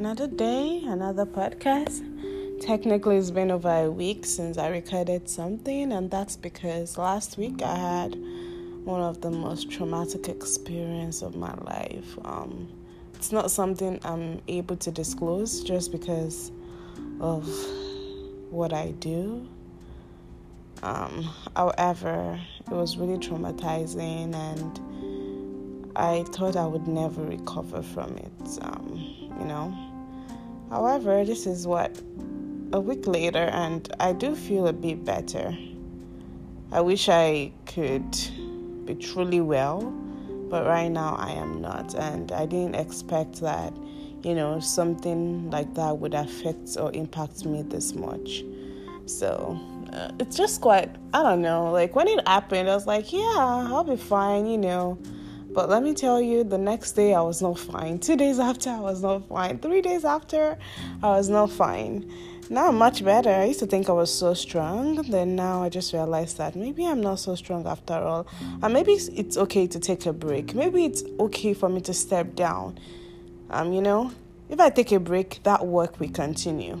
another day, another podcast. Technically, it's been over a week since I recorded something, and that's because last week I had one of the most traumatic experience of my life. Um, it's not something I'm able to disclose just because of what I do. Um, however, it was really traumatizing and I thought I would never recover from it, um, you know. However, this is what a week later, and I do feel a bit better. I wish I could be truly well, but right now I am not, and I didn't expect that, you know, something like that would affect or impact me this much. So uh, it's just quite, I don't know, like when it happened, I was like, yeah, I'll be fine, you know but let me tell you, the next day I was not fine. Two days after, I was not fine. Three days after, I was not fine. Now I'm much better. I used to think I was so strong. Then now I just realized that maybe I'm not so strong after all. And maybe it's okay to take a break. Maybe it's okay for me to step down. Um, you know, if I take a break, that work will continue.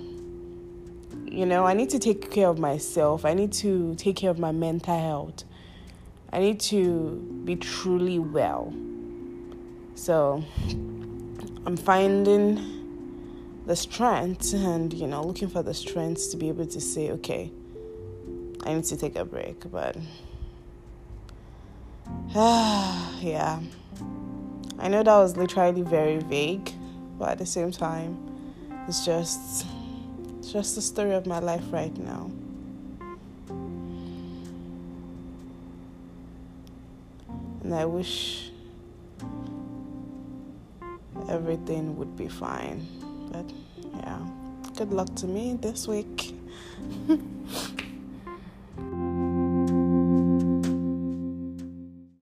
You know, I need to take care of myself. I need to take care of my mental health. I need to be truly well. So I'm finding the strength and, you know, looking for the strength to be able to say, okay, I need to take a break. But, yeah. I know that was literally very vague, but at the same time, it's just, it's just the story of my life right now. And I wish everything would be fine. But yeah, good luck to me this week.